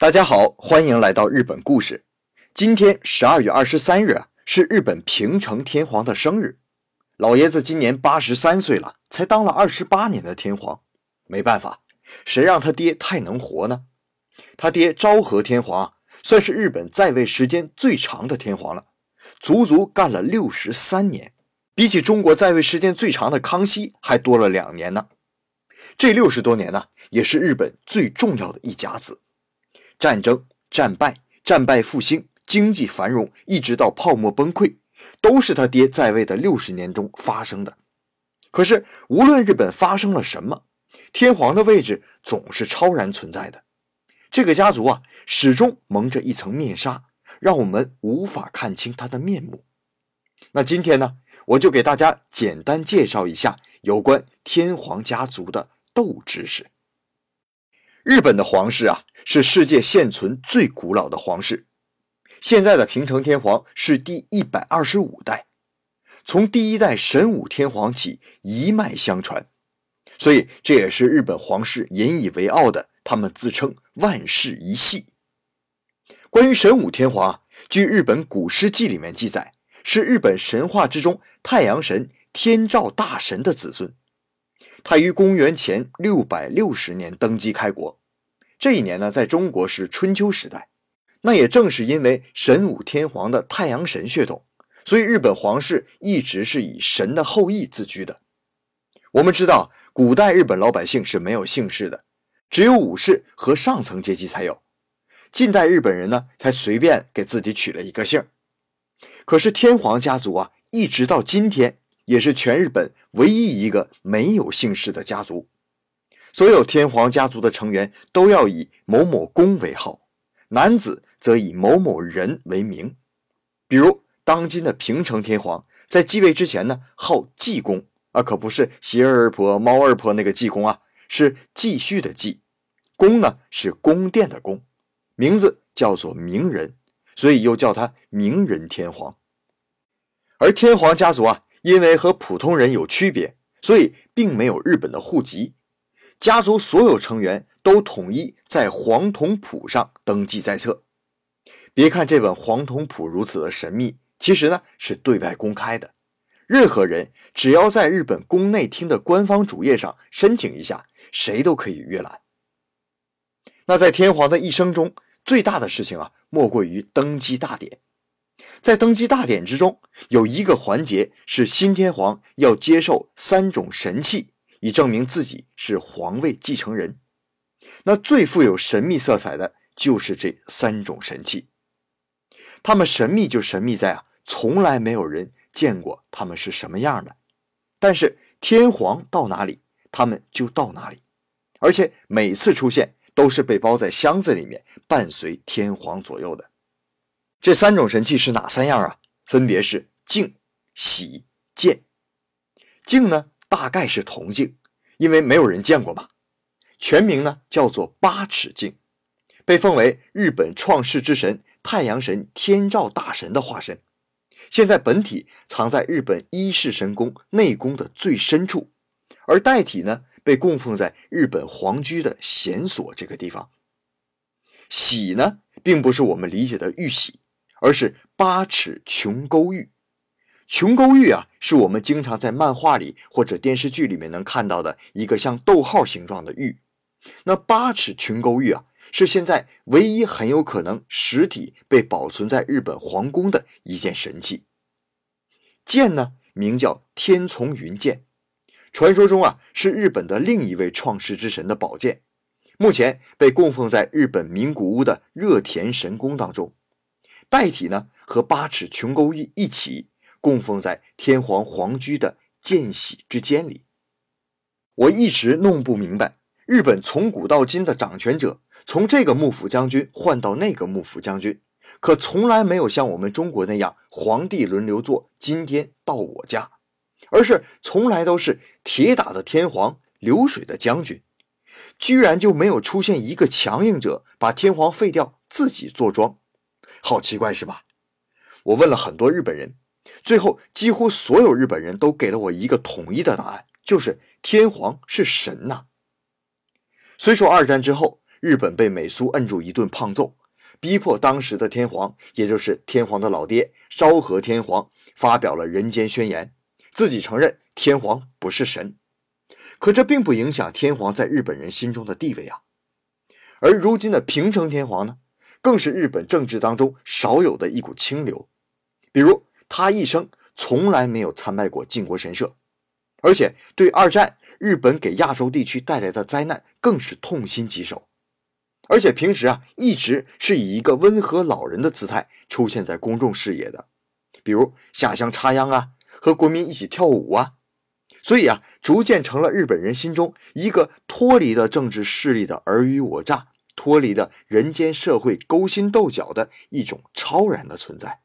大家好，欢迎来到日本故事。今天十二月二十三日，是日本平成天皇的生日。老爷子今年八十三岁了，才当了二十八年的天皇。没办法，谁让他爹太能活呢？他爹昭和天皇算是日本在位时间最长的天皇了，足足干了六十三年，比起中国在位时间最长的康熙还多了两年呢。这六十多年呢，也是日本最重要的一甲子。战争战败，战败复兴，经济繁荣，一直到泡沫崩溃，都是他爹在位的六十年中发生的。可是，无论日本发生了什么，天皇的位置总是超然存在的。这个家族啊，始终蒙着一层面纱，让我们无法看清他的面目。那今天呢，我就给大家简单介绍一下有关天皇家族的斗知识。日本的皇室啊，是世界现存最古老的皇室。现在的平成天皇是第一百二十五代，从第一代神武天皇起一脉相传，所以这也是日本皇室引以为傲的。他们自称万世一系。关于神武天皇，据日本古诗记里面记载，是日本神话之中太阳神天照大神的子孙。他于公元前六百六十年登基开国，这一年呢，在中国是春秋时代。那也正是因为神武天皇的太阳神血统，所以日本皇室一直是以神的后裔自居的。我们知道，古代日本老百姓是没有姓氏的，只有武士和上层阶级才有。近代日本人呢，才随便给自己取了一个姓。可是天皇家族啊，一直到今天。也是全日本唯一一个没有姓氏的家族。所有天皇家族的成员都要以某某公为号，男子则以某某人为名。比如当今的平成天皇在继位之前呢，号继公啊，可不是鞋儿婆、猫二婆那个济公啊，是继续的继，宫呢是宫殿的宫，名字叫做明仁，所以又叫他明仁天皇。而天皇家族啊。因为和普通人有区别，所以并没有日本的户籍。家族所有成员都统一在黄铜谱上登记在册。别看这本黄铜谱如此的神秘，其实呢是对外公开的。任何人只要在日本宫内厅的官方主页上申请一下，谁都可以阅览。那在天皇的一生中，最大的事情啊，莫过于登基大典。在登基大典之中，有一个环节是新天皇要接受三种神器，以证明自己是皇位继承人。那最富有神秘色彩的就是这三种神器。他们神秘就神秘在啊，从来没有人见过他们是什么样的。但是天皇到哪里，他们就到哪里，而且每次出现都是被包在箱子里面，伴随天皇左右的。这三种神器是哪三样啊？分别是镜、玺、剑。镜呢，大概是铜镜，因为没有人见过嘛。全名呢叫做八尺镜，被奉为日本创世之神太阳神天照大神的化身。现在本体藏在日本一世神宫内宫的最深处，而代体呢被供奉在日本皇居的弦所这个地方。喜呢，并不是我们理解的玉玺。而是八尺琼勾玉，琼勾玉啊，是我们经常在漫画里或者电视剧里面能看到的一个像逗号形状的玉。那八尺琼勾玉啊，是现在唯一很有可能实体被保存在日本皇宫的一件神器。剑呢，名叫天丛云剑，传说中啊，是日本的另一位创世之神的宝剑，目前被供奉在日本名古屋的热田神宫当中。代体呢和八尺琼勾玉一起供奉在天皇皇居的见喜之间里。我一直弄不明白，日本从古到今的掌权者，从这个幕府将军换到那个幕府将军，可从来没有像我们中国那样皇帝轮流坐，今天到我家，而是从来都是铁打的天皇，流水的将军，居然就没有出现一个强硬者把天皇废掉，自己坐庄。好奇怪是吧？我问了很多日本人，最后几乎所有日本人都给了我一个统一的答案，就是天皇是神呐。虽说二战之后日本被美苏摁住一顿胖揍，逼迫当时的天皇，也就是天皇的老爹昭和天皇，发表了人间宣言，自己承认天皇不是神。可这并不影响天皇在日本人心中的地位啊。而如今的平成天皇呢，更是日本政治当中少有的一股清流。比如，他一生从来没有参拜过靖国神社，而且对二战日本给亚洲地区带来的灾难更是痛心疾首。而且平时啊，一直是以一个温和老人的姿态出现在公众视野的，比如下乡插秧啊，和国民一起跳舞啊。所以啊，逐渐成了日本人心中一个脱离了政治势力的尔虞我诈，脱离了人间社会勾心斗角的一种超然的存在。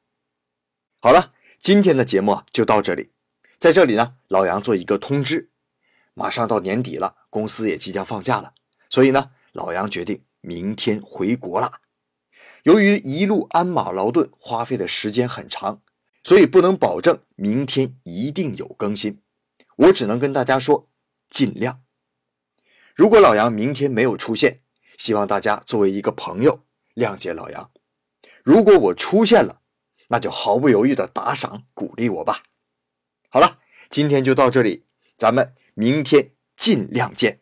好了，今天的节目就到这里。在这里呢，老杨做一个通知：马上到年底了，公司也即将放假了，所以呢，老杨决定明天回国了。由于一路鞍马劳顿，花费的时间很长，所以不能保证明天一定有更新。我只能跟大家说，尽量。如果老杨明天没有出现，希望大家作为一个朋友谅解老杨。如果我出现了，那就毫不犹豫的打赏鼓励我吧。好了，今天就到这里，咱们明天尽量见。